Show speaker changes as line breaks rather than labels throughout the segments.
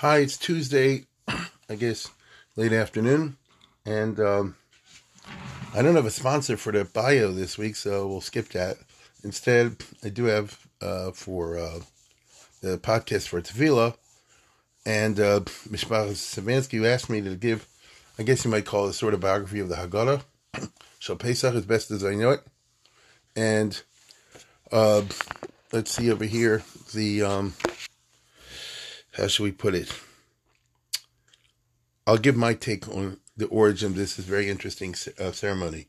Hi, it's Tuesday, I guess late afternoon, and um, I don't have a sponsor for the bio this week, so we'll skip that. Instead, I do have uh, for uh, the podcast for Tevila, and uh, Mishpach Savansky, asked me to give, I guess you might call it a sort of biography of the Haggadah, Shal Pesach, as best as I know it. And uh, let's see over here, the, um, how should we put it? I'll give my take on the origin of this very interesting uh, ceremony.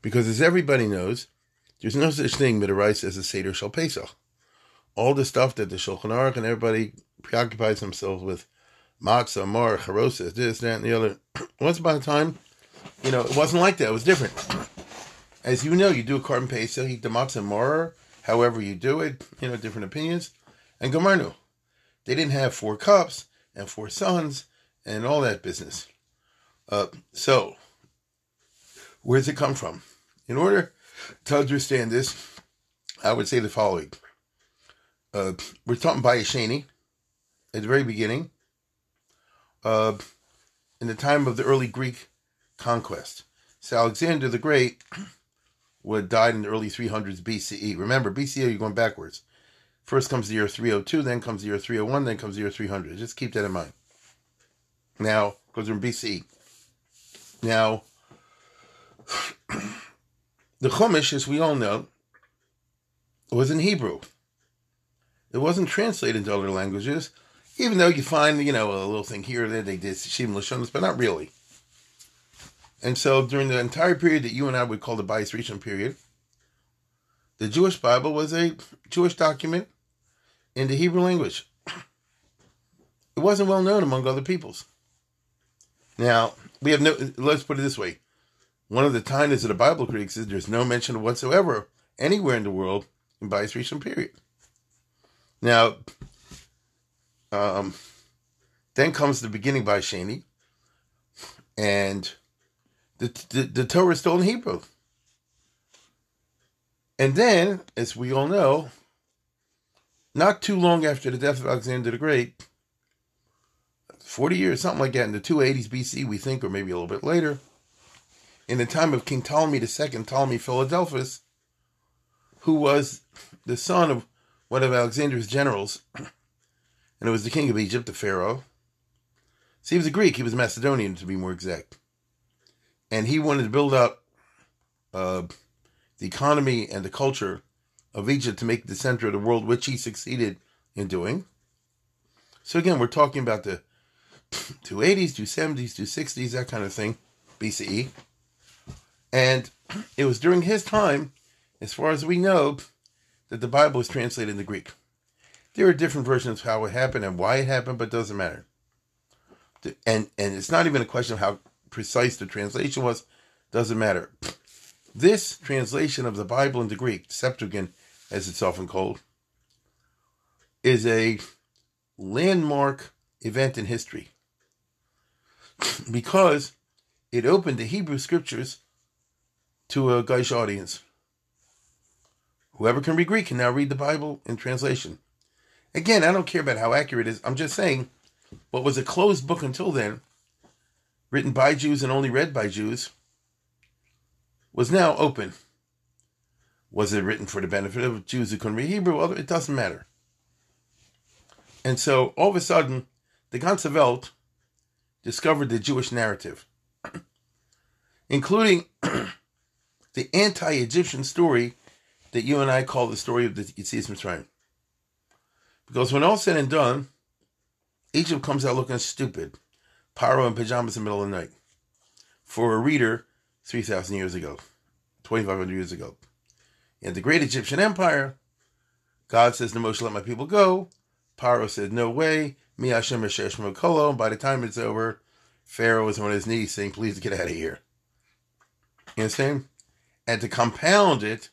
because as everybody knows, there's no such thing but a rice as a Seder Shal Pesach. All the stuff that the Shulchan Aruch and everybody preoccupies themselves with, matzah, mar, charosis, this, that, and the other. Once upon a time, you know, it wasn't like that. It was different. As you know, you do a korban pesach, eat the matzah mar, however you do it, you know, different opinions, and gomarnu. They didn't have four cups and four sons and all that business. Uh, so, where does it come from? In order to understand this, I would say the following. Uh, we're talking Bayis Sheni at the very beginning, uh, in the time of the early Greek conquest. So Alexander the Great would died in the early 300s BCE. Remember, BCE, you're going backwards. First comes the year 302, then comes the year 301, then comes the year 300. Just keep that in mind. Now, because we're in BCE. Now, the Chumash, as we all know, was in Hebrew. It wasn't translated into other languages, even though you find, you know, a little thing here or there, they did Shim Lashonis, but not really. And so during the entire period that you and I would call the Bayis Rishon period, the Jewish Bible was a Jewish document in the Hebrew language. It wasn't well known among other peoples. Now, we have no, let's put it this way. One of the tiniest of the Bible critics is there's no mention whatsoever anywhere in the world in Bayis Rishon period. Now, um, then comes the beginning Bayis Sheni, and the, the, the Torah is still in Hebrew. And then, as we all know, not too long after the death of Alexander the Great, 40 years, something like that, in the 280s BC, we think, or maybe a little bit later, in the time of King Ptolemy II, Ptolemy Philadelphus, who was the son of one of Alexander's generals, and it was the king of Egypt, the Pharaoh. See, he was a Greek, he was Macedonian to be more exact. And he wanted to build up uh, the economy and the culture of Egypt to make the center of the world, which he succeeded in doing. So again, we're talking about the 280s, 270s, 260s, that kind of thing, BCE. And it was during his time, as far as we know, that the Bible was translated into Greek. There are different versions of how it happened and why it happened, but it doesn't matter. And and it's not even a question of how precise the translation was, doesn't matter. This translation of the Bible into Greek, Septuagint, as it's often called, is a landmark event in history because it opened the Hebrew scriptures to a Goyish audience. Whoever can read Greek can now read the Bible in translation. Again, I don't care about how accurate it is. I'm just saying what was a closed book until then, written by Jews and only read by Jews, was now open. Was it written for the benefit of Jews who couldn't read Hebrew? Well, it doesn't matter. And so all of a sudden, the ganze Welt discovered the Jewish narrative, including the anti-Egyptian story that you and I call the story of the Yetzias Mitzrayim. Because when all said and done, Egypt comes out looking stupid, Paro in pajamas in the middle of the night, for a reader 3,000 years ago, 2,500 years ago. In the great Egyptian empire, God says to Moshe, let my people go. Paro said, No way. Mi Hashem Kolo. By the time it's over, Pharaoh is on his knees saying, Please get out of here. You understand? And to compound it,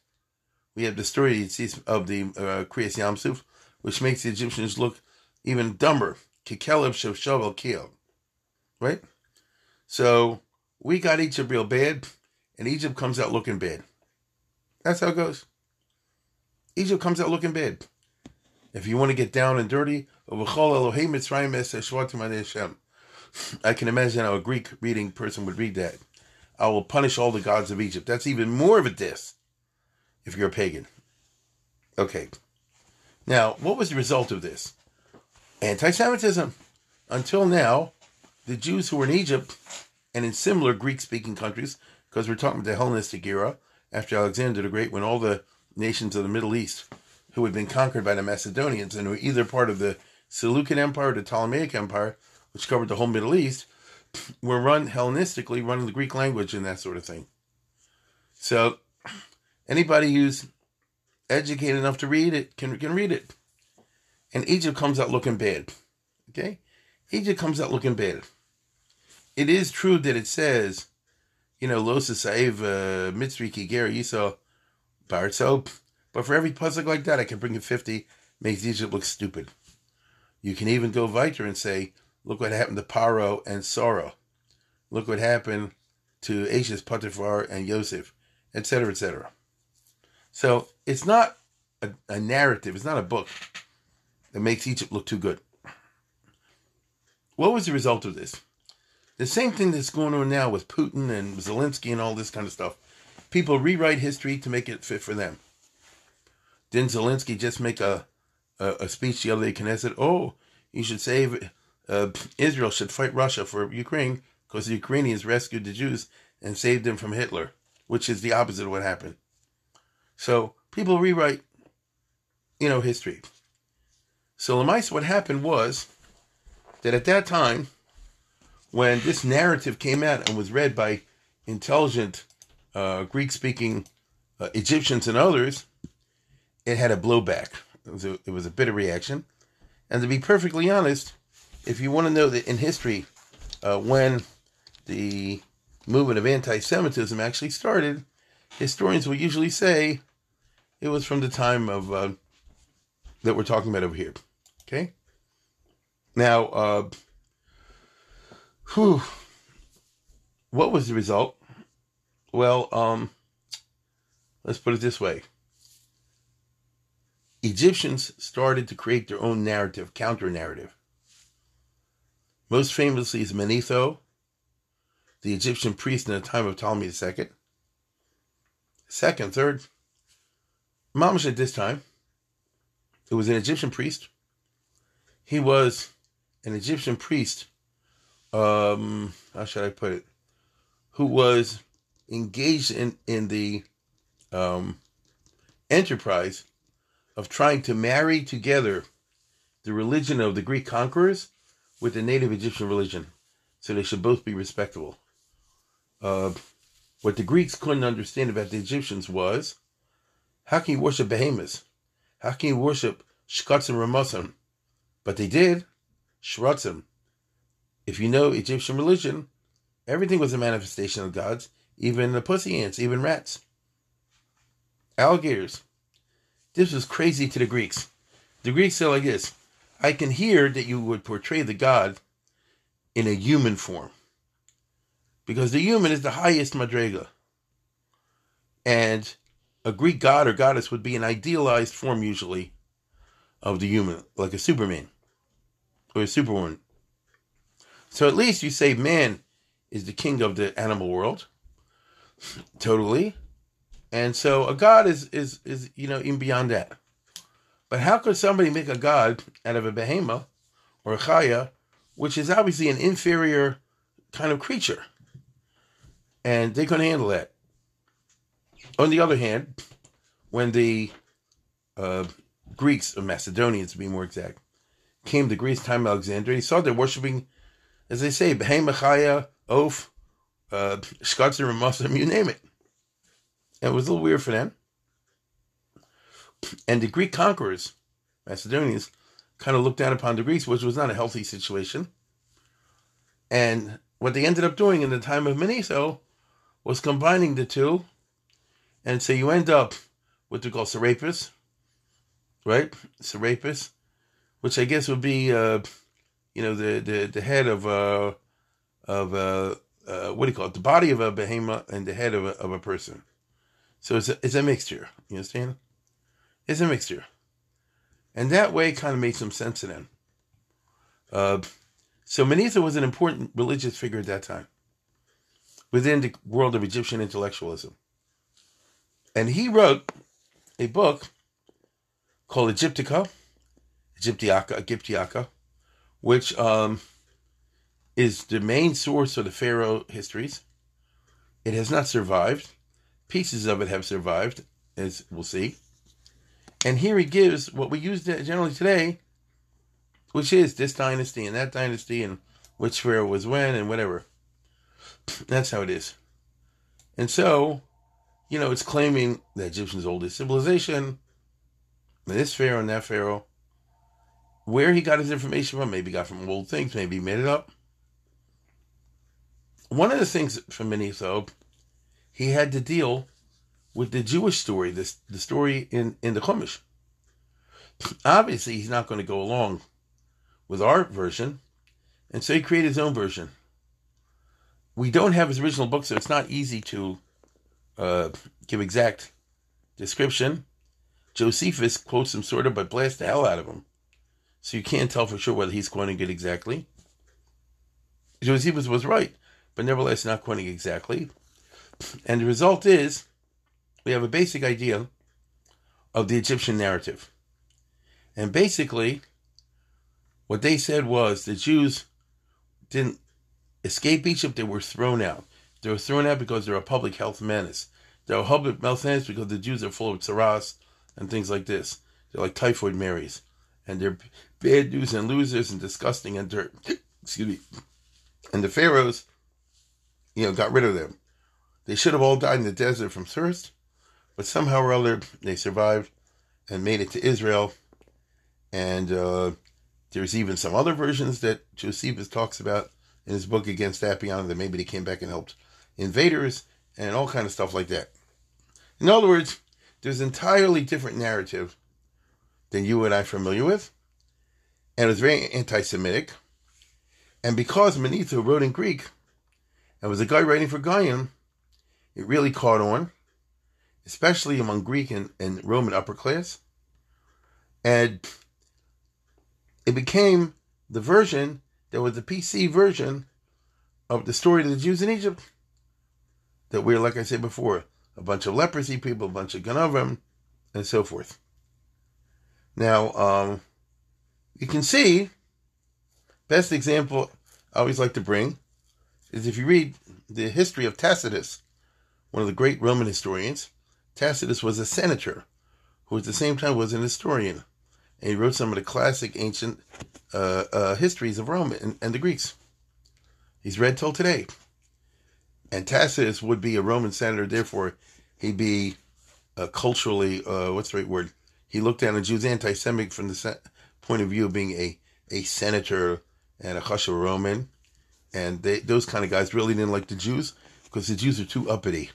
we have the story of the uh, Kriyas Yamsuf, which makes the Egyptians look even dumber. Kikeleb Shovel Kiel. Right? So we got Egypt real bad, and Egypt comes out looking bad. That's how it goes. Egypt comes out looking bad. If you want to get down and dirty, I can imagine how a Greek reading person would read that. I will punish all the gods of Egypt. That's even more of a diss if you're a pagan. Okay. Now, what was the result of this? Anti Semitism. Until now, the Jews who were in Egypt and in similar Greek speaking countries, because we're talking about the Hellenistic era, after Alexander the Great, when all the nations of the Middle East who had been conquered by the Macedonians and were either part of the Seleucid Empire or the Ptolemaic Empire, which covered the whole Middle East, were run Hellenistically, running the Greek language and that sort of thing. So anybody who's educated enough to read it can, can read it. And Egypt comes out looking bad. Okay? Egypt comes out looking bad. It is true that it says, you know, Losa Saiv uh, Mitzri Kiger Yisrael Bartso but for every puzzle like that, I can bring you 50, makes Egypt look stupid. You can even go weiter and say, look what happened to Paro and Sora. Look what happened to Eishes, Potiphar, and Yosef, etc., etc. So it's not a, a narrative, it's not a book that makes Egypt look too good. What was the result of this? The same thing that's going on now with Putin and Zelensky and all this kind of stuff. People rewrite history to make it fit for them. Didn't Zelensky just make a, a, a speech the other day? Knesset, oh, you should save uh, Israel should fight Russia for Ukraine because the Ukrainians rescued the Jews and saved them from Hitler, which is the opposite of what happened. So people rewrite, you know, history. So Lemais, what happened was that at that time, when this narrative came out and was read by intelligent uh, Greek-speaking uh, Egyptians and others, it had a blowback. It was a, it was a bitter reaction. And to be perfectly honest, if you want to know that in history, uh, when the movement of anti Semitism actually started, historians will usually say it was from the time of uh, that we're talking about over here. Okay? Now, uh, whew, what was the result? Well, um, let's put it this way. Egyptians started to create their own narrative, counter narrative. Most famously is Manetho, the Egyptian priest in the time of Ptolemy II. Second, third, Mamash at this time, it was an Egyptian priest. He was an Egyptian priest, um, how should I put it, who was engaged in, in the um, enterprise of trying to marry together the religion of the Greek conquerors with the native Egyptian religion, so they should both be respectable. Uh, what the Greeks couldn't understand about the Egyptians was how can you worship behemoths? How can you worship Shkatzim Ramosim? But they did. Shratzim. If you know Egyptian religion, everything was a manifestation of gods, even the pussy ants, even rats. Alligators. This was crazy to the Greeks. The Greeks said like this I can hear that you would portray the God in a human form. Because the human is the highest madrega. And a Greek god or goddess would be an idealized form, usually, of the human, like a Superman or a Superwoman. So at least you say man is the king of the animal world. totally. And so a god is is is you know even beyond that. But how could somebody make a god out of a behemoth or a chaya, which is obviously an inferior kind of creature? And they couldn't handle that. On the other hand, when the uh, Greeks, or Macedonians to be more exact, came to Greece time Alexander, he saw they're worshiping, as they say, behemoth, chaya, oaf, uh, Shkatzer, you name it. And It was a little weird for them. And the Greek conquerors, Macedonians, kind of looked down upon the Greeks, which was not a healthy situation. And what they ended up doing in the time of Manetho was combining the two. And so you end up with what we call Serapis, right? Serapis, which I guess would be, uh, you know, the, the, the head of, uh, of uh, uh, what do you call it? The body of a behemoth and the head of a, of a person. So it's a, it's a mixture. You understand? It's a mixture. And that way kind of made some sense to them. Uh, so Manetho was an important religious figure at that time within the world of Egyptian intellectualism. And he wrote a book called Egyptica, Egyptiaca, Egyptiaca, which um, is the main source of the Pharaoh histories. It has not survived. Pieces of it have survived, as we'll see. And here he gives what we use generally today, which is this dynasty and that dynasty and which pharaoh was when and whatever. That's how it is. And so, you know, it's claiming the Egyptians' oldest civilization, this pharaoh and that pharaoh. Where he got his information from, maybe got from old things, maybe he made it up. One of the things for Manetho, he had to deal with the Jewish story, this the story in, in the Chumash. Obviously, he's not going to go along with our version, and so he created his own version. We don't have his original book, so it's not easy to uh, give exact description. Josephus quotes him sort of, but blasts the hell out of him. So you can't tell for sure whether he's quoting it exactly. Josephus was right but nevertheless not quoting exactly. And the result is we have a basic idea of the Egyptian narrative. And basically, what they said was the Jews didn't escape Egypt, they were thrown out. They were thrown out because they're a public health menace. They're a public health menace because the Jews are full of tsaras and things like this. They're like typhoid Marys. And they're bad news and losers and disgusting and dirt. Excuse me. And the pharaohs you know, got rid of them. They should have all died in the desert from thirst, but somehow or other they survived and made it to Israel. And uh, there's even some other versions that Josephus talks about in his book against Apion that maybe they came back and helped invaders and all kind of stuff like that. In other words, there's entirely different narrative than you and I are familiar with, and it was very anti-Semitic. And because Manetho wrote in Greek, and was a guy writing for Goyim, it really caught on, especially among Greek and, and Roman upper class. And it became the version that was the PC version of the story of the Jews in Egypt. That we're, like I said before, a bunch of leprosy people, a bunch of Ganavim, and so forth. Now, um, you can see, best example I always like to bring is if you read the history of Tacitus, one of the great Roman historians, Tacitus was a senator who at the same time was an historian. And he wrote some of the classic ancient uh, uh, histories of Rome and, and the Greeks. He's read till today. And Tacitus would be a Roman senator, therefore, he'd be uh, culturally, uh, what's the right word? He looked down on Jews anti Semitic from the point of view of being a, a senator and a Chashuv Roman and they, those kind of guys really didn't like the Jews because the Jews are too uppity.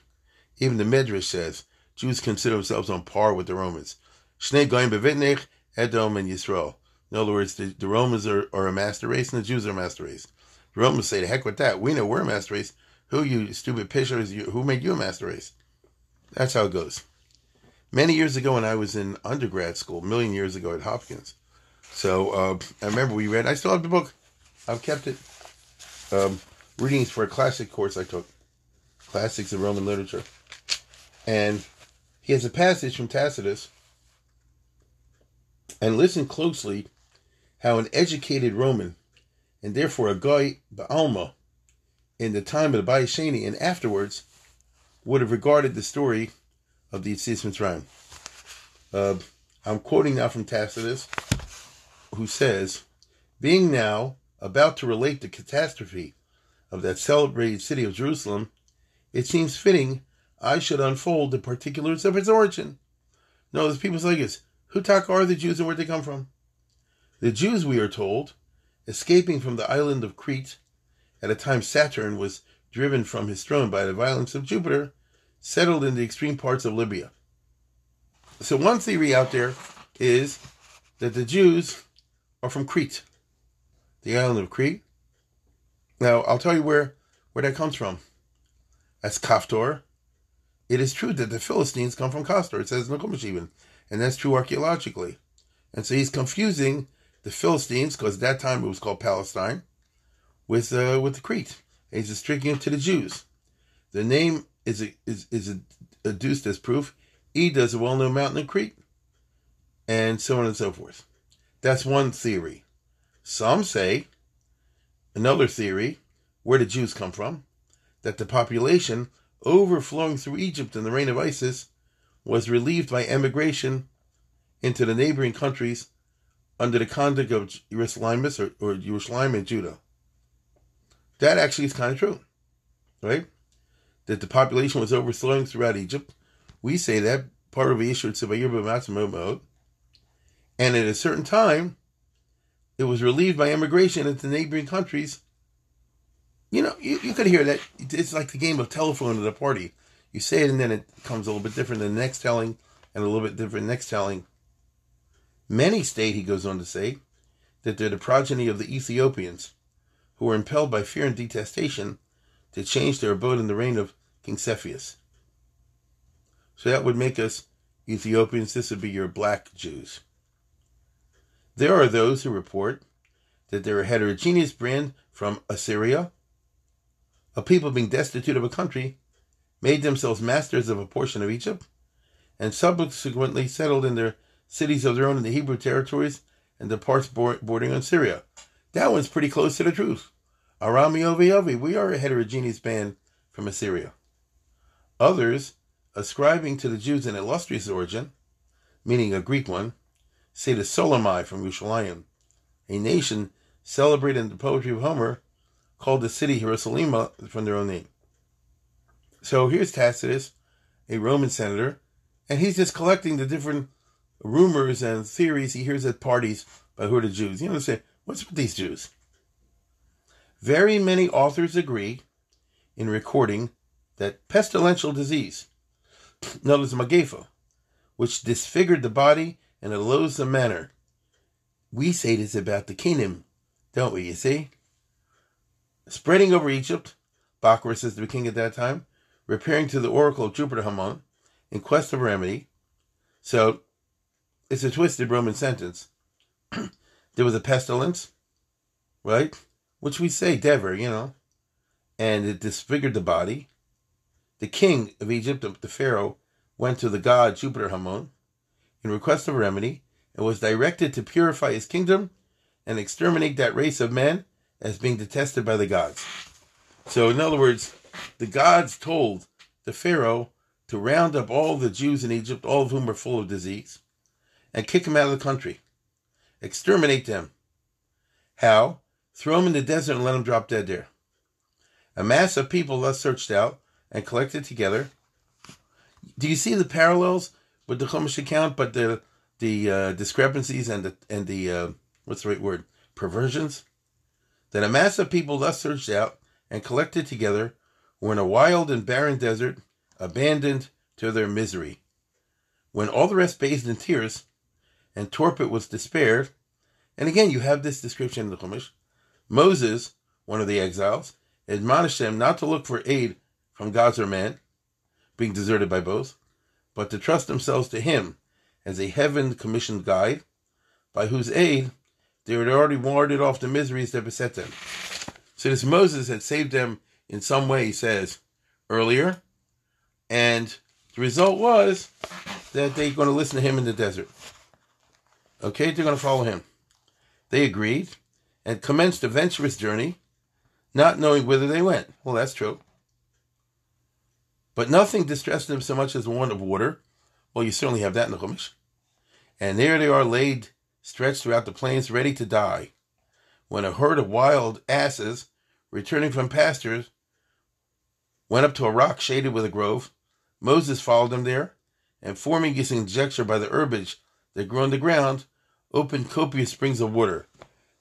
Even the Medrash says Jews consider themselves on par with the Romans. Shnei goyim bevitnech, Edom and Yisrael. In other words, the, the Romans are, are a master race and the Jews are a master race. The Romans say, the heck with that. We know we're a master race. Who you stupid pishers? You, who made you a master race? That's how it goes. Many years ago when I was in undergrad school, a million years ago at Hopkins. So uh, I remember we read, I still have the book. I've kept it um, readings for a classic course I took, classics of Roman literature, and he has a passage from Tacitus. And listen closely, how an educated Roman, and therefore a guy Ba'alma, in the time of the Bayis Sheni and afterwards, would have regarded the story of the Yetzias Mitzrayim. Uh, I'm quoting now from Tacitus, who says, "Being now about to relate the catastrophe of that celebrated city of Jerusalem, it seems fitting I should unfold the particulars of its origin. No, there's people say this. Who talk are the Jews and where they come from? The Jews, we are told, escaping from the island of Crete at a time Saturn was driven from his throne by the violence of Jupiter, settled in the extreme parts of Libya. So, one theory out there is that the Jews are from Crete, the island of Crete. Now, I'll tell you where, where that comes from. That's Kaftor. It is true that the Philistines come from Kaftor, it says Chumash even, and that's true archaeologically. And so he's confusing the Philistines, because at that time it was called Palestine, with uh, with the Crete. And he's restricting it to the Jews. The name is a, is is adduced as proof. Ida is a well-known mountain in Crete, and so on and so forth. That's one theory. Some say, another theory, where the Jews come from, that the population overflowing through Egypt in the reign of Isis was relieved by emigration into the neighboring countries under the conduct of Jerusalemites or, or Jerusalem and Judah. That actually is kind of true, right? That the population was overflowing throughout Egypt. We say that part of Yishur Tzibayir. And at a certain time, it was relieved by emigration into neighboring countries. You know, you, you could hear that. It's like the game of telephone at a party. You say it and then it comes a little bit different the next telling and a little bit different next telling. Many state, he goes on to say, that they're the progeny of the Ethiopians, who were impelled by fear and detestation to change their abode in the reign of King Cepheus. So that would make us Ethiopians. This would be your black Jews. There are those who report that they're a heterogeneous brand from Assyria, a people being destitute of a country, made themselves masters of a portion of Egypt, and subsequently settled in their cities of their own in the Hebrew territories and the parts bordering on Syria. That one's pretty close to the truth. Arami Ovi Ovi, we are a heterogeneous band from Assyria. Others, ascribing to the Jews an illustrious origin, meaning a Greek one, say the Solomai from Yerushalayim, a nation celebrated in the poetry of Homer, called the city Jerusalem from their own name. So here's Tacitus, a Roman senator, and he's just collecting the different rumors and theories he hears at parties by who are the Jews. You know, say, what's with these Jews? Very many authors agree in recording that pestilential disease, known as Magefa, which disfigured the body in a loathsome manner. We say this about the kingdom, don't we, you see? Spreading over Egypt, Bocchoris is the king at that time, repairing to the oracle of Jupiter Hammon in quest of remedy. So it's a twisted Roman sentence. there was a pestilence, right? Which we say Dever, you know, and it disfigured the body. The king of Egypt, the Pharaoh, went to the god Jupiter Hammon in request of a remedy and was directed to purify his kingdom and exterminate that race of men as being detested by the gods. So, in other words, the gods told the Pharaoh to round up all the Jews in Egypt, all of whom were full of disease, and kick them out of the country. Exterminate them. How? Throw them in the desert and let them drop dead there. A mass of people thus searched out and collected together. Do you see the parallels with the Chumash account, but the the uh, discrepancies and the and the uh, what's the right word perversions? Then a mass of people thus searched out and collected together were in a wild and barren desert, abandoned to their misery. When all the rest bathed in tears, and torpid was despaired. And again, you have this description in the Chumash. Moses, one of the exiles, admonished them not to look for aid from gods or man, being deserted by both, but to trust themselves to him as a heaven commissioned guide, by whose aid they had already warded off the miseries that beset them. So this Moses had saved them in some way, he says, earlier, and the result was that they're going to listen to him in the desert. Okay, they're going to follow him. They agreed and commenced a venturous journey, not knowing whither they went. Well, that's true. But nothing distressed them so much as the want of water. Well, you certainly have that in the Chumash. And there they are laid, stretched throughout the plains, ready to die. When a herd of wild asses, returning from pastures, went up to a rock shaded with a grove, Moses followed them there, and forming his conjecture by the herbage that grew on the ground, opened copious springs of water.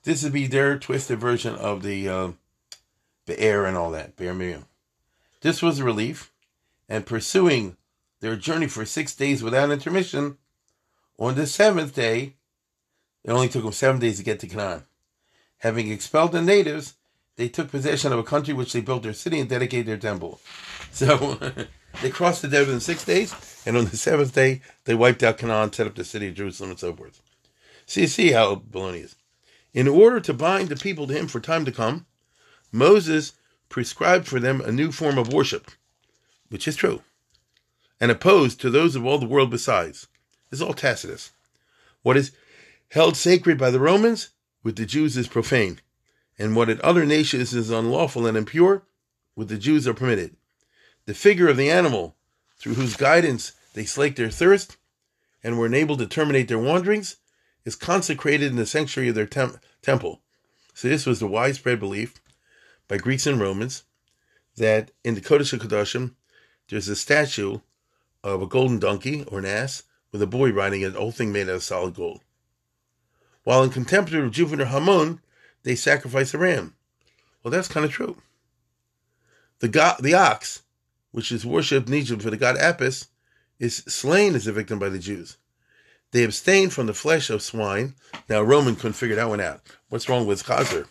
This would be their twisted version of the uh, the air and all that, Be'er Miriam. This was a relief, and pursuing their journey for six days without intermission, on the seventh day, it only took them seven days to get to Canaan. Having expelled the natives, they took possession of a country which they built their city and dedicated their temple. So they crossed the desert in six days, and on the seventh day, they wiped out Canaan, set up the city of Jerusalem, and so forth. So you see how baloney is. In order to bind the people to him for time to come, Moses prescribed for them a new form of worship, which is true, and opposed to those of all the world besides. This is all Tacitus. What is held sacred by the Romans, with the Jews is profane, and what in other nations is unlawful and impure, with the Jews are permitted. The figure of the animal, through whose guidance they slaked their thirst and were enabled to terminate their wanderings, is consecrated in the sanctuary of their tem- temple. So this was the widespread belief by Greeks and Romans that in the Kodesh HaKadoshim there's a statue of a golden donkey or an ass with a boy riding it, the thing made out of solid gold. While in contemporary Jupiter Hammon, they sacrifice a ram. Well, that's kind of true. The god, the ox, which is worshipped in Egypt for the god Apis, is slain as a victim by the Jews. They abstain from the flesh of swine. Now, Roman couldn't figure that one out. What's wrong with Chazer?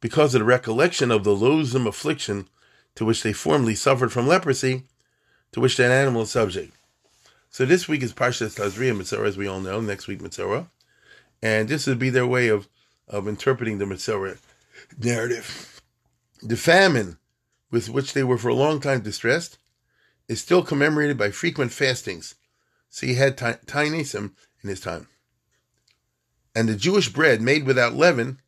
Because of the recollection of the loathsome affliction to which they formerly suffered from leprosy, to which that animal is subject. So this week is Parshas Tazria Mitzorah, as we all know. Next week, Mitzorah. And this would be their way of, of interpreting the Mitzorah narrative. The famine with which they were for a long time distressed is still commemorated by frequent fastings so he had Tainesim in his time. And the Jewish bread made without leaven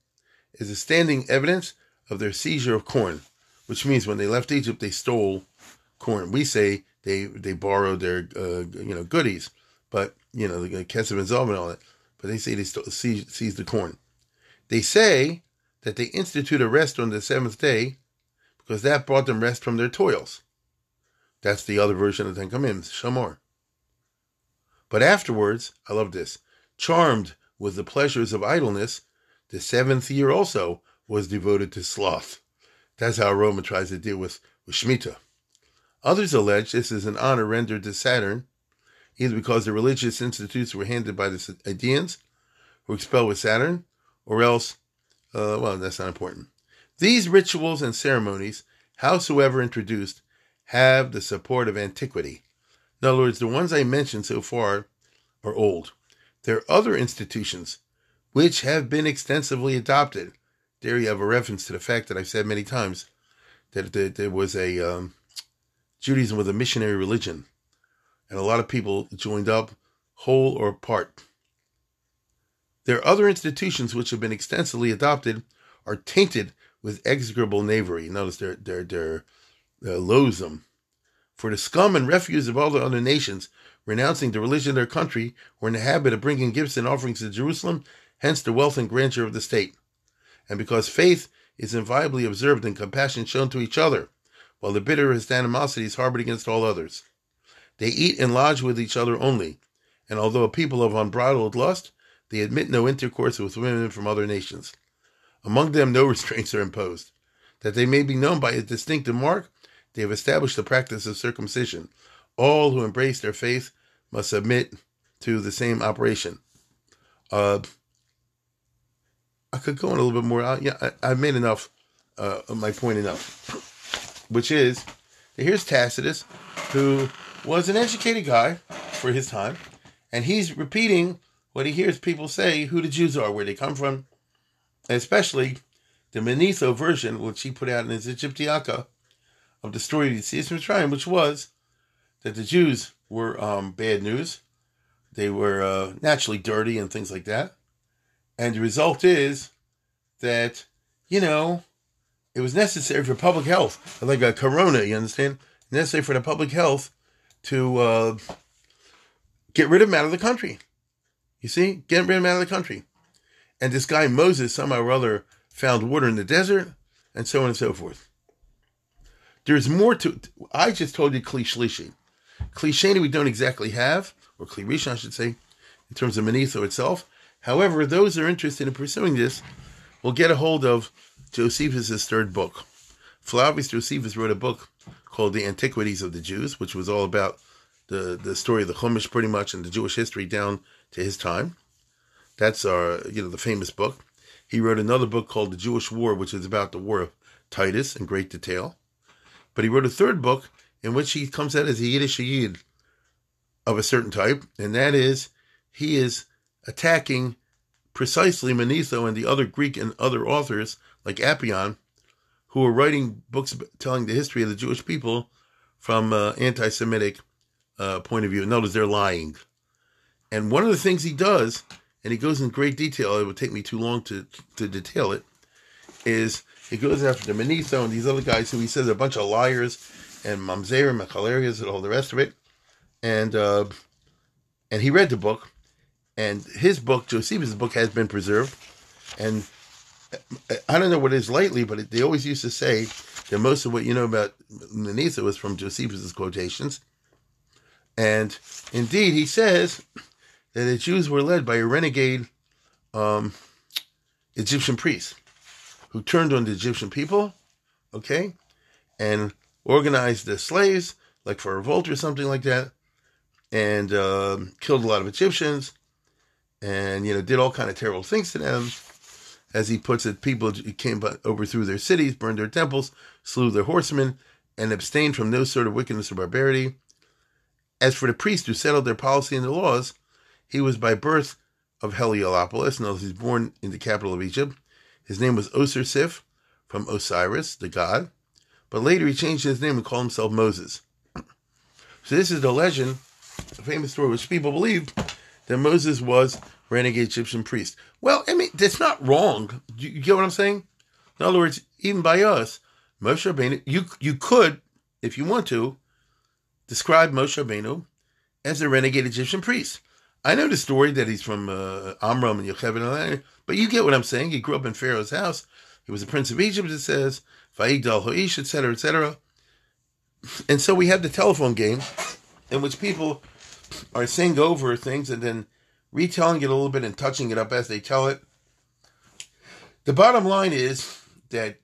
is a standing evidence of their seizure of corn, which means when they left Egypt, they stole corn. We say they they borrowed their uh, you know goodies, but you know the kesef and zav and all that. But they say they stole, seized, seized the corn. They say that they institute a rest on the seventh day because that brought them rest from their toils. That's the other version of the Ten Commandments, Shamor. But afterwards, I love this, charmed with the pleasures of idleness, the seventh year also was devoted to sloth. That's how Roma tries to deal with, with Shemitah. Others allege this is an honor rendered to Saturn, either because the religious institutes were handed by the Idaeans, who expelled with Saturn, or else, uh, well, that's not important. These rituals and ceremonies, howsoever introduced, have the support of antiquity. In other words, the ones I mentioned so far are old. There are other institutions which have been extensively adopted. There you have a reference to the fact that I've said many times that there was a um, Judaism with a missionary religion, and a lot of people joined up, whole or part. There are other institutions which have been extensively adopted, are tainted with execrable knavery. Notice they're they're they're, they're loathsome for the scum and refuse of all the other nations, renouncing the religion of their country, were in the habit of bringing gifts and offerings to Jerusalem, hence the wealth and grandeur of the state. And because faith is inviolably observed and compassion shown to each other, while the bitterest animosity is harbored against all others. They eat and lodge with each other only, and although a people of unbridled lust, they admit no intercourse with women from other nations. Among them no restraints are imposed. That they may be known by a distinctive mark, they have established the practice of circumcision. All who embrace their faith must submit to the same operation. Uh, I could go on a little bit more. Uh, yeah, I, have made enough. Uh, my point enough, which is here's Tacitus, who was an educated guy for his time, and he's repeating what he hears people say who the Jews are, where they come from, especially the Manetho version, which he put out in his Egyptiaca, of the story of Mitzrayim, which was that the Jews were um, bad news. They were uh, naturally dirty and things like that. And the result is that, you know, it was necessary for public health, like a corona, you understand? Necessary for the public health to uh, get rid of them out of the country. You see? Get rid of them out of the country. And this guy Moses, somehow or other, found water in the desert, and so on and so forth. There's more to. I just told you Kli Shlishi. Klisheni we don't exactly have, or Rishon, I should say, in terms of Manetho itself. However, those who are interested in pursuing this will get a hold of Josephus' third book. Flavius Josephus wrote a book called The Antiquities of the Jews, which was all about the, the story of the Chumash pretty much and the Jewish history down to his time. That's our, you know, the famous book. He wrote another book called The Jewish War, which is about the War of Titus in great detail. But he wrote a third book in which he comes out as a Yiddish Yid of a certain type, and that is he is attacking precisely Manetho and the other Greek and other authors like Apion, who are writing books telling the history of the Jewish people from uh, anti-Semitic uh, point of view. Notice they're lying. And one of the things he does, and he goes in great detail, it would take me too long to, to detail it, is he goes after the Manetho and these other guys who he says are a bunch of liars and mamzerim and cholerias and all the rest of it. And uh, and he read the book, and his book, Josephus' book, has been preserved. And I don't know what it is lately, but they always used to say that most of what you know about Manetho was from Josephus' quotations. And indeed, he says that the Jews were led by a renegade um, Egyptian priest who turned on the Egyptian people, okay, and organized the slaves, like for a revolt or something like that, and uh, killed a lot of Egyptians, and you know did all kind of terrible things to them. As he puts it, people came but overthrew their cities, burned their temples, slew their horsemen, and abstained from no sort of wickedness or barbarity. As for the priest who settled their policy and the laws, he was by birth of Heliopolis, and he was born in the capital of Egypt. His name was Osarsiph, from Osiris, the god, but later he changed his name and called himself Moses. So this is the legend, a famous story, which people believe that Moses was renegade Egyptian priest. Well, I mean, that's not wrong. You, you get what I'm saying? In other words, even by us, Moshe Rabbeinu, you you could, if you want to, describe Moshe Rabbeinu as a renegade Egyptian priest. I know the story that he's from uh, Amram and Yocheved, but you get what I'm saying. He grew up in Pharaoh's house. He was a prince of Egypt, it says, Vaigdal Hoish, etc., etc. And so we have the telephone game in which people are saying over things and then retelling it a little bit and touching it up as they tell it. The bottom line is that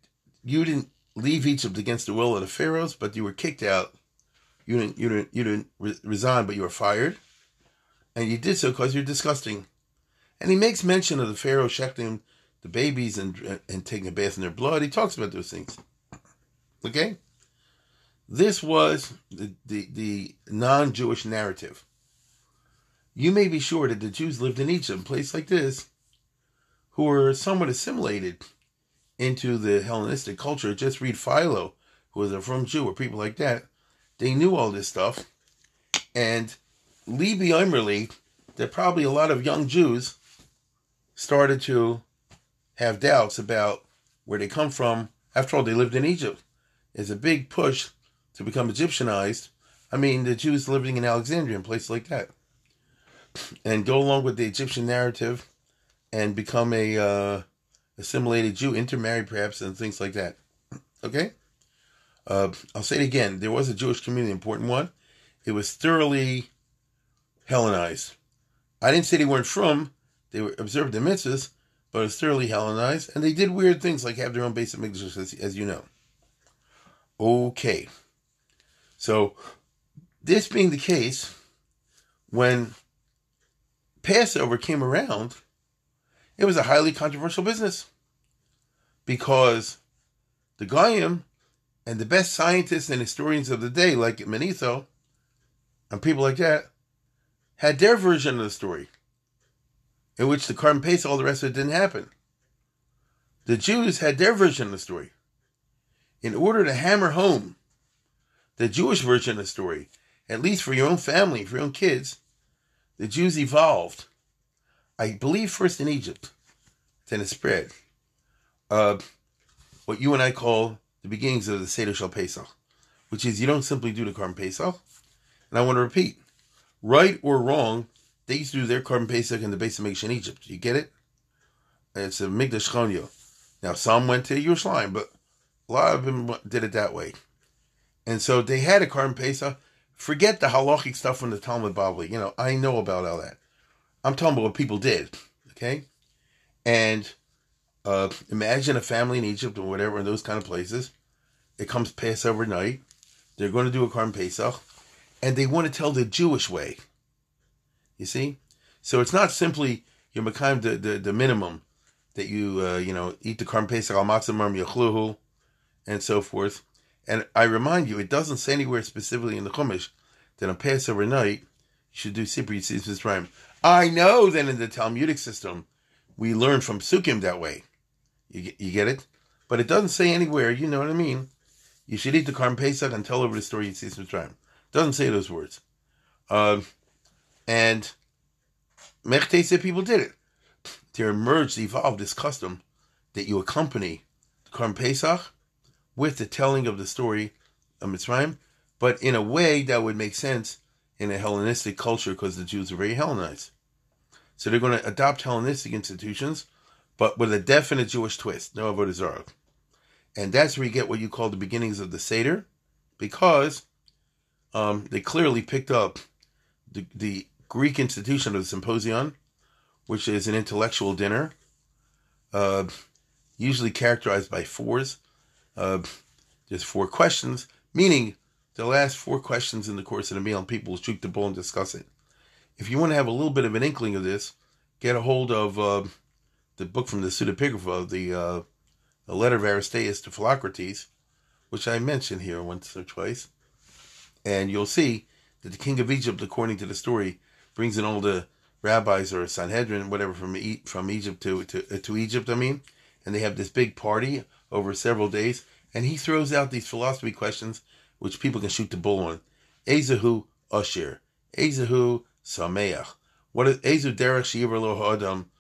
you didn't leave Egypt against the will of the pharaohs, but you were kicked out. You didn't, you didn't, you didn't re- resign, but you were fired and you did so because you're disgusting. And he makes mention of the Pharaoh shechting the babies and and taking a bath in their blood. He talks about those things. Okay? This was the, the, the non Jewish narrative. You may be sure that the Jews lived in Egypt, a place like this, who were somewhat assimilated into the Hellenistic culture. Just read Philo, who was a from Jew, or people like that. They knew all this stuff. And Libi Eimerly, that probably a lot of young Jews started to have doubts about where they come from. After all, they lived in Egypt. It's a big push to become Egyptianized. I mean, the Jews living in Alexandria and places like that, and go along with the Egyptian narrative, and become a uh, assimilated Jew, intermarry perhaps, and things like that. Okay, uh, I'll say it again. There was a Jewish community, important one. It was thoroughly Hellenized. I didn't say they weren't from, they were observed the mitzvahs, but it's thoroughly Hellenized, and they did weird things like have their own basic mitzvahs, as, as you know. Okay. So, this being the case, when Passover came around, it was a highly controversial business because the Goyim and the best scientists and historians of the day, like Manetho and people like that, had their version of the story, in which the Korban Pesach, all the rest of it didn't happen. The Jews had their version of the story. In order to hammer home the Jewish version of the story, at least for your own family, for your own kids, the Jews evolved. I believe first in Egypt, then it spread. Uh, what you and I call the beginnings of the Seder Shal Pesach, which is you don't simply do the Korban Pesach. And I want to repeat, right or wrong, they used to do their Korban Pesach in the base of Mikdash in Egypt. You get it? It's a Mikdash Chonyo. Now, some went to Yerushalayim, but a lot of them did it that way. And so they had a Korban Pesach. Forget the halachic stuff from the Talmud Bavli. You know, I know about all that. I'm talking about what people did. Okay? And uh, imagine a family in Egypt or whatever, in those kind of places. It comes Passover night. They're going to do a Korban Pesach. And they want to tell the Jewish way. You see? So it's not simply your Makayim, the, the, the minimum that you, uh, you know, eat the Korban Pesach, al matzamar yachluhu, and so forth. And I remind you, it doesn't say anywhere specifically in the Chumash that on Passover night, you should do Sipur Yetzias Mitzrayim. I know that in the Talmudic system, we learn from Sukkim that way. You, you get it? But it doesn't say anywhere, you know what I mean? You should eat the Korban Pesach and tell over the story Yetzias Mitzrayim. Doesn't say those words. Uh, and Mechte said people did it. To emerged, evolve this custom that you accompany the Korban Pesach with the telling of the story of Mitzrayim, but in a way that would make sense in a Hellenistic culture because the Jews are very Hellenized. So they're going to adopt Hellenistic institutions, but with a definite Jewish twist, no avodah. And that's where you get what you call the beginnings of the Seder, because um, they clearly picked up the, the Greek institution of the Symposium, which is an intellectual dinner, uh, usually characterized by fours. Uh, there's four questions, meaning the last four questions in the course of the meal, and people will shoot the bull and discuss it. If you want to have a little bit of an inkling of this, get a hold of uh, the book from the Pseudepigrapha, the, uh, the letter of Aristeas to Philocrates, which I mentioned here once or twice. And you'll see that the king of Egypt, according to the story, brings in all the rabbis or Sanhedrin, whatever, from e- from Egypt to, to, uh, to Egypt, I mean, and they have this big party over several days, and he throws out these philosophy questions which people can shoot the bull on. Ezehu Usher. Ezehu Sameach. What is Ezu Derech Shiver Lo Adam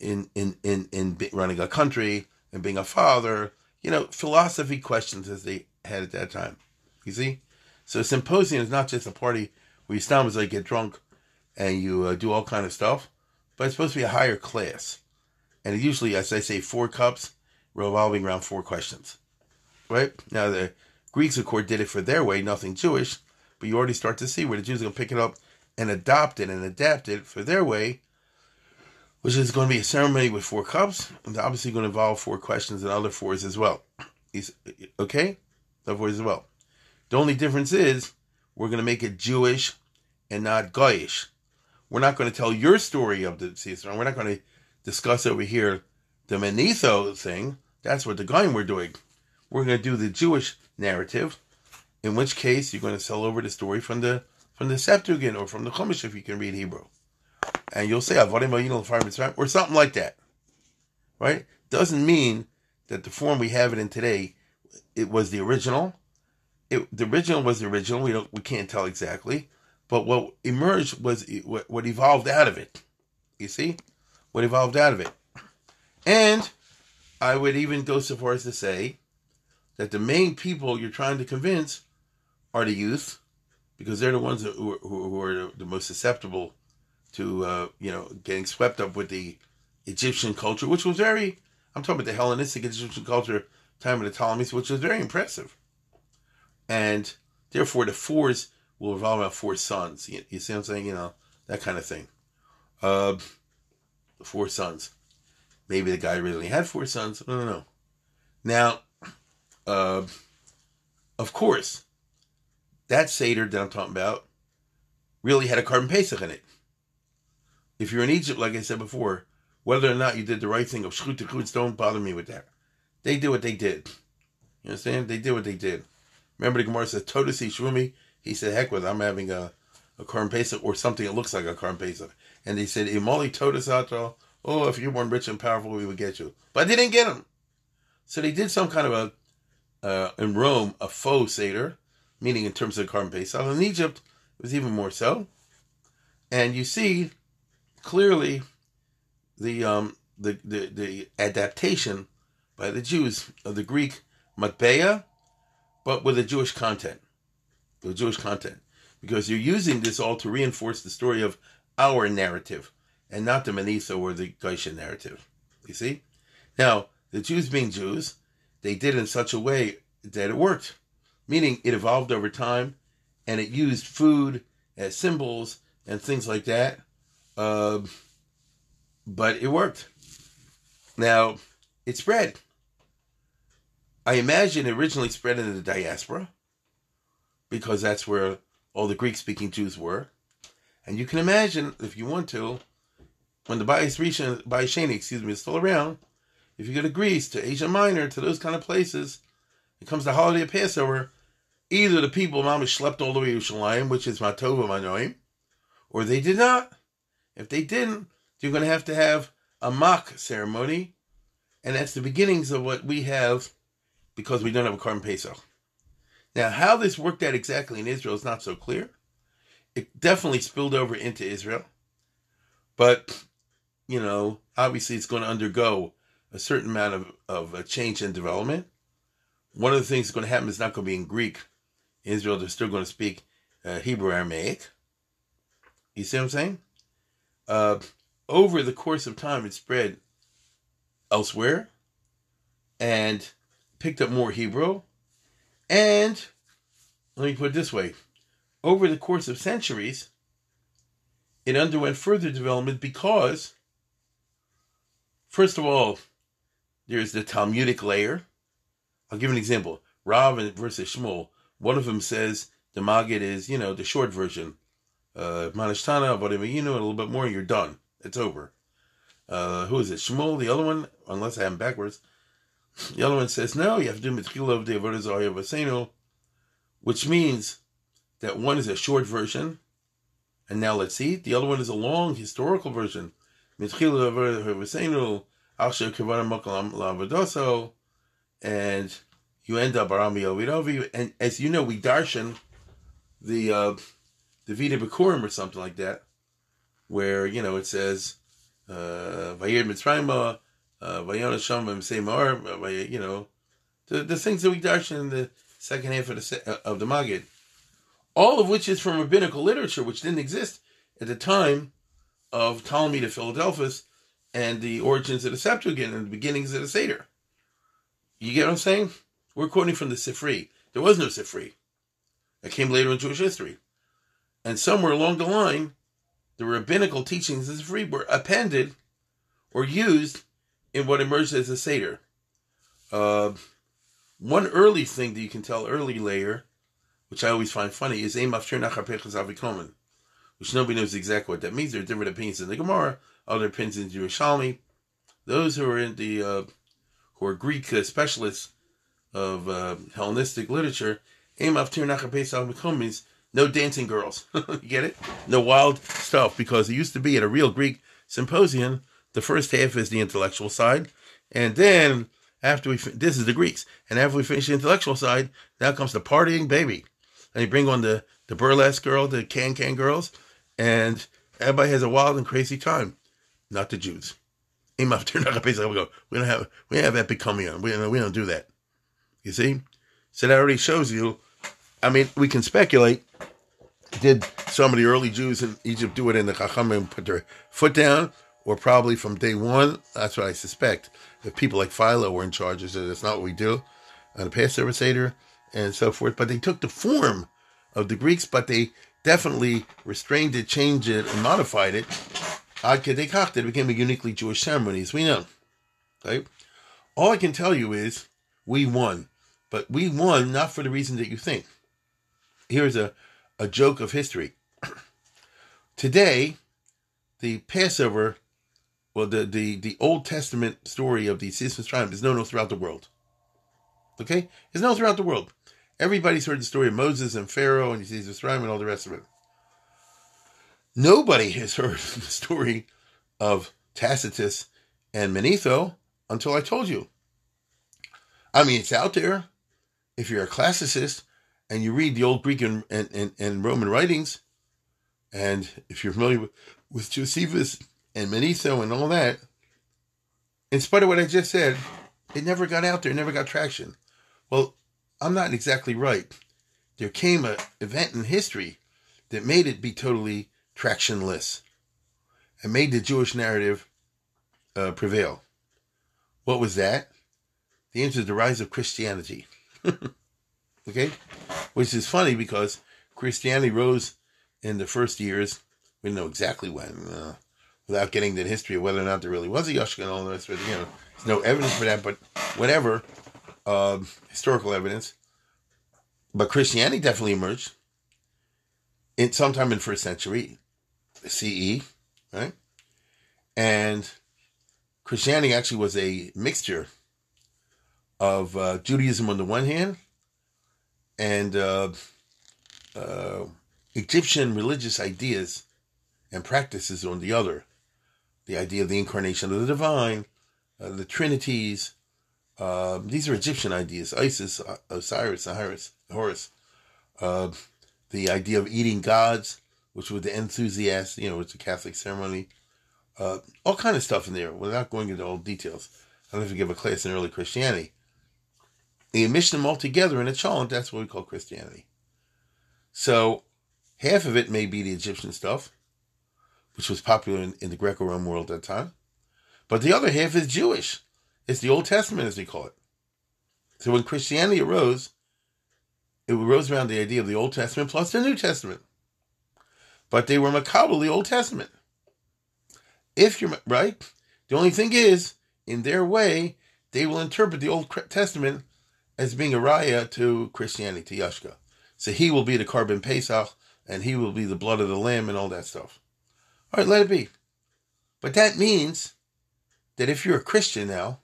in, in, in, in running a country and being a father? You know, philosophy questions as they had at that time. You see? So a symposium is not just a party where you stand like get drunk and you uh, do all kind of stuff, but it's supposed to be a higher class. And usually, as I say, four cups revolving around four questions. Right? Now the Greeks, of course, did it for their way, nothing Jewish, but you already start to see where the Jews are going to pick it up and adopt it and adapt it for their way, which is going to be a ceremony with four cups, and obviously going to involve four questions and other fours as well. okay? Other fours as well. The only difference is we're going to make it Jewish and not Goyish. We're not going to tell your story of the Caesar. We're not going to discuss over here the Manetho thing. That's what the Goyim we're doing. We're going to do the Jewish narrative, in which case you're going to sell over the story from the from the Septuagint or from the Chumash if you can read Hebrew. And you'll say or something like that. Right? Doesn't mean that the form we have it in today, it was the original. It, the original was the original. We don't we can't tell exactly, but what emerged was what, evolved out of it. You see, what evolved out of it, and I would even go so far as to say that the main people you're trying to convince are the youth, because they're the ones who are, who are the most susceptible to uh, you know getting swept up with the Egyptian culture, which was very I'm talking about the Hellenistic Egyptian culture, time of the Ptolemies, which was very impressive, and therefore the fours will revolve around four sons. You, you see what I'm saying? You know that kind of thing. Uh, four sons. Maybe the guy really had four sons. I don't know. Now, uh, of course, that Seder that I'm talking about really had a Korban Pesach in it. If you're in Egypt, like I said before, whether or not you did the right thing of Shchut don't bother me with that. They did what they did. You understand? They did what they did. Remember the Gemara says, Todasi Shvumi? He said, heck with it, I'm having a, a Korban Pesach or something that looks like a Korban Pesach. And they said, Imali Todasato, oh, if you weren't rich and powerful, we would get you. But they didn't get him. So they did some kind of a uh, in Rome a faux Seder, meaning in terms of Korban Pesach. In Egypt, it was even more so. And you see clearly the um, the, the, the adaptation by the Jews of the Greek matbeya, but with a Jewish content. With Jewish content. Because you're using this all to reinforce the story of our narrative and not the Manetho or the Geisha narrative. You see? Now, the Jews being Jews, they did in such a way that it worked, meaning it evolved over time and it used food as symbols and things like that. Uh, but it worked. Now, it spread. I imagine it originally spread in the diaspora because that's where all the Greek speaking Jews were. And you can imagine, if you want to, when the Rishon, Bayis Sheni, excuse me, is still around, if you go to Greece, to Asia Minor, to those kind of places, it comes the holiday of Passover, either the people mama slept all the way to Yerushalayim, which is Matova Manoim, or they did not. If they didn't, you're going to have to have a mock ceremony, and that's the beginnings of what we have because we don't have a Korban Pesach. Now, how this worked out exactly in Israel is not so clear. It definitely spilled over into Israel, but you know, obviously, it's going to undergo a certain amount of, of a change and development. One of the things that's going to happen is not going to be in Greek. In Israel, they're still going to speak uh, Hebrew Aramaic. You see what I'm saying? Uh, over the course of time, it spread elsewhere and picked up more Hebrew. And let me put it this way over the course of centuries, it underwent further development because, first of all, there's the Talmudic layer. I'll give an example. Rav versus Shmuel. One of them says the Maggid is, you know, the short version. Uh, Manishtana, you know, a little bit more, you're done. It's over. Uh, who is it? Shmuel, the other one, unless I am backwards. The other one says, no, you have to do Mitchila of the Avodah Vaseno, which means that one is a short version, and now let's see, the other one is a long historical version. Mitchila of Avodah Vaseno, Asher Kavana Makalam Lavadoso, and you end up Arami Ovidovi, and as you know, we darshan the uh, the Vita Bikurim or something like that, where you know it says uh, Vayona Sham Seymour, uh, you know, the, the things that we darshan in the second half of the uh, of the Maggid, all of which is from rabbinical literature, which didn't exist at the time of Ptolemy to Philadelphus and the origins of the Septuagint and the beginnings of the Seder. You get what I'm saying? We're quoting from the Sifri. There was no Sifri. That came later in Jewish history. And somewhere along the line, the rabbinical teachings of the Sifri were appended or used in what emerged as a Seder. Uh, one early thing that you can tell, early layer, which I always find funny, is Ein Maftir Nachapechas Afikoman, which nobody knows exactly what that means. There are different opinions in the Gemara, other opinions in Yerushalmi. Those who are in the uh, who are Greek uh, specialists of uh, Hellenistic literature, Ein Maftir Nachapechas Afikoman means no dancing girls. you get it? No wild stuff, because it used to be at a real Greek symposium. The first half is the intellectual side, and then after we this is the Greeks, and after we finish the intellectual side, now comes the partying baby, and you bring on the the burlesque girl, the can can girls, and everybody has a wild and crazy time. Not the Jews. We don't have we don't have becoming on. We don't we don't do that. You see, so that already shows you. I mean, we can speculate. Did some of the early Jews in Egypt do it in the Chachamim put their foot down, or probably from day one? That's what I suspect. That people like Philo were in charge, so that's not what we do on the Passover Seder and so forth. But they took the form of the Greeks, but they definitely restrained it, changed it, and modified it. Ad Kedekach, it became a uniquely Jewish ceremony, as we know. Right? All I can tell you is we won, but we won not for the reason that you think. Here's a, a joke of history. Today, the Passover, well, the, the, the Old Testament story of the Yetzias Mitzrayim is known all throughout the world. Okay? It's known throughout the world. Everybody's heard the story of Moses and Pharaoh and Yetzias Mitzrayim and all the rest of it. Nobody has heard the story of Tacitus and Manetho until I told you. I mean, it's out there. If you're a classicist and you read the old Greek and, and, and Roman writings, and if you're familiar with, with Josephus and Manetho and all that, in spite of what I just said, it never got out there, never got traction. Well, I'm not exactly right. There came an event in history that made it be totally tractionless and made the Jewish narrative uh, prevail. What was that? The answer is the rise of Christianity. okay? Which is funny because Christianity rose in the first years. We know exactly when. Uh, without getting the history of whether or not there really was a Yashka and all the rest of it. You know, there's no evidence for that, but whatever, uh, historical evidence. But Christianity definitely emerged in sometime in first century CE, right? And Christianity actually was a mixture of uh, Judaism on the one hand and uh, uh, Egyptian religious ideas and practices on the other. The idea of the incarnation of the divine, uh, the trinities. Uh, these are Egyptian ideas Isis, uh, Osiris, Horus. Horus. the idea of eating gods, which was the enthusiast, you know, it's a Catholic ceremony. all kind of stuff in there without going into all details. I don't know you give a class in early Christianity. You mix them all together in a challenge, that's what we call Christianity. So half of it may be the Egyptian stuff, which was popular in, in the Greco-Roman world at that time. But the other half is Jewish. It's the Old Testament, as they call it. So when Christianity arose, it arose around the idea of the Old Testament plus the New Testament. But they were makabel the Old Testament. If you're right, the only thing is, in their way, they will interpret the Old Testament as being a raya to Christianity, to Yashka. So he will be the korban Pesach, and he will be the blood of the lamb, and all that stuff. All right, let it be. But that means that if you're a Christian now,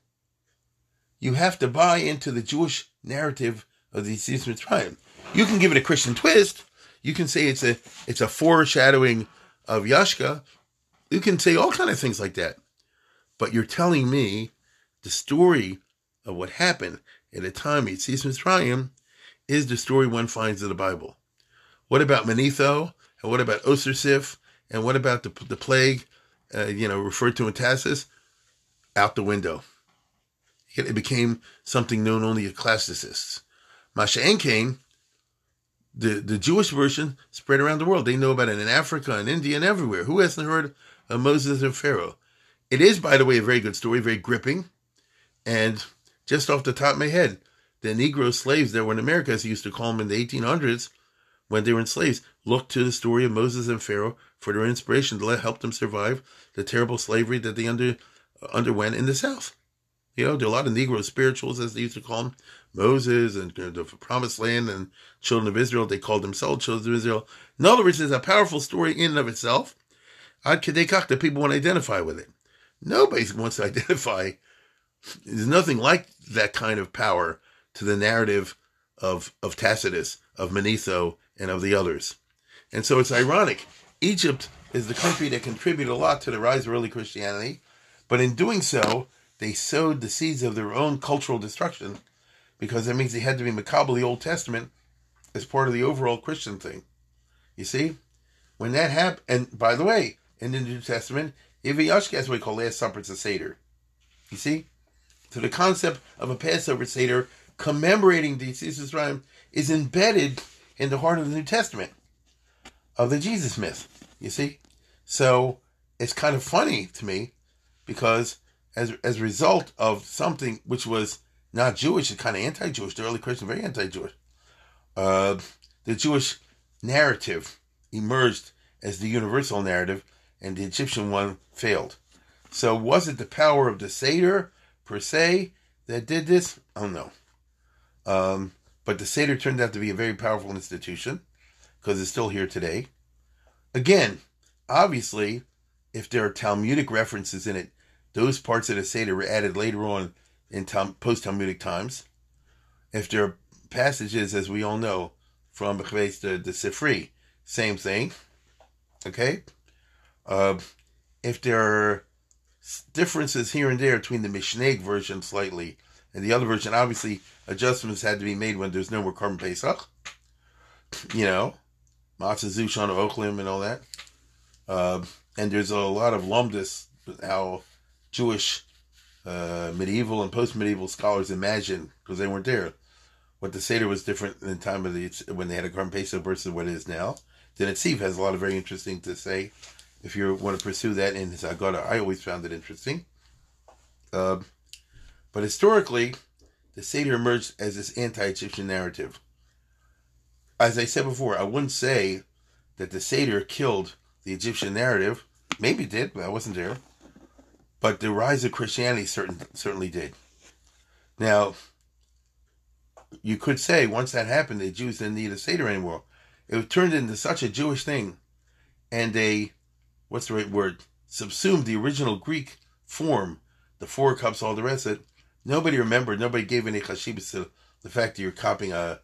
you have to buy into the Jewish narrative of the Yetzias Mitzrayim. You can give it a Christian twist. You can say it's a it's a foreshadowing of Yashka. You can say all kind of things like that. But you're telling me the story of what happened at a time of Yetzias Mitzrayim is the story one finds in the Bible. What about Manetho? And what about Osarsiph? And what about the, the plague, uh, you know, referred to in Tacitus? Out the window. It became something known only to classicists. Masha'en came, the, the Jewish version spread around the world. They know about it in Africa and India and everywhere. Who hasn't heard of Moses and Pharaoh? It is, by the way, a very good story, very gripping. And just off the top of my head, the Negro slaves that were in America, as he used to call them in the 1800s, when they were enslaved, looked to the story of Moses and Pharaoh for their inspiration to help them survive the terrible slavery that they under, uh, underwent in the South. You know, there are a lot of Negro spirituals, as they used to call them, Moses and the Promised Land and children of Israel. They called themselves children of Israel. In other words, it's a powerful story in and of itself. Ad kedekach, the people want to identify with it. Nobody wants to identify there's nothing like that kind of power to the narrative of, of Tacitus, of Manetho, and of the others. And so it's ironic. Egypt is the country that contributed a lot to the rise of early Christianity, but in doing so, they sowed the seeds of their own cultural destruction because that means they had to be makabel the Old Testament as part of the overall Christian thing. You see? When that happened, and by the way, in the New Testament, Iviyashka is what we call Last Supper, it's a Seder. You see? So the concept of a Passover Seder commemorating the Yetzias Mitzrayim is embedded in the heart of the New Testament of the Jesus myth. You see? So it's kind of funny to me because as as a result of something which was not Jewish, it's kind of anti-Jewish, the early Christian, very anti-Jewish. Uh, the Jewish narrative emerged as the universal narrative, and the Egyptian one failed. So was it the power of the Seder per se that did this? Oh no. Um, but the Seder turned out to be a very powerful institution because it's still here today. Again, obviously, if there are Talmudic references in it, those parts of the Seder were added later on in post Talmudic times. If there are passages, as we all know, from the, the Sifri, same thing. Okay? Uh, if there are differences here and there between the Mishnah version slightly and the other version. Obviously, adjustments had to be made when there's no more korban Pesach. You know, Matzah Zushan Ochlim and all that. Uh, and there's a lot of lumdus how Jewish uh, medieval and post-medieval scholars imagine because they weren't there. What the Seder was different in the time of the when they had a korban Pesach versus what it is now. Then has a lot of very interesting to say if you want to pursue that in his Agada. I always found it interesting. Uh, but historically, the Seder emerged as this anti-Egyptian narrative. As I said before, I wouldn't say that the Seder killed the Egyptian narrative, maybe it did, but I wasn't there. But the rise of Christianity certain, certainly did. Now, you could say once that happened, the Jews didn't need a Seder anymore. It turned into such a Jewish thing, and they, what's the right word, subsumed the original Greek form, the four cups, all the rest of it. Nobody remembered, nobody gave any chashibas to the fact that you're copying a,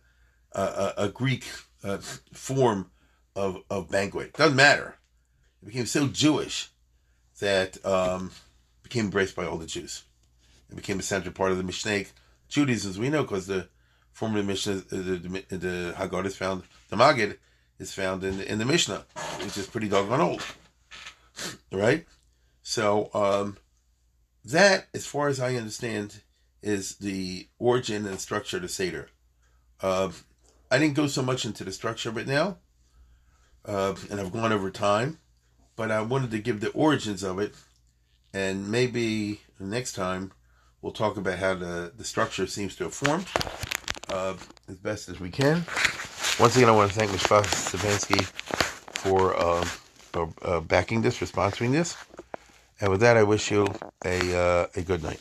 a, a Greek uh, form of, of banquet. Doesn't matter. It became so Jewish that um, became embraced by all the Jews. It became a central part of the Mishnah Judaism, as we know, because the form of the Mishnah, the, the, the Haggadah is found, the Magid is found in, in the Mishnah, which is pretty doggone old. Right? So, um, that, as far as I understand, is the origin and structure of the Seder. Uh, I didn't go so much into the structure of it now, uh, and I've gone over time, but I wanted to give the origins of it, and maybe next time we'll talk about how the, the structure seems to have formed uh, as best as we can. Once again, I want to thank Mishpach Stefanski for uh, uh, backing this, for sponsoring this. And with that, I wish you a, uh, a good night.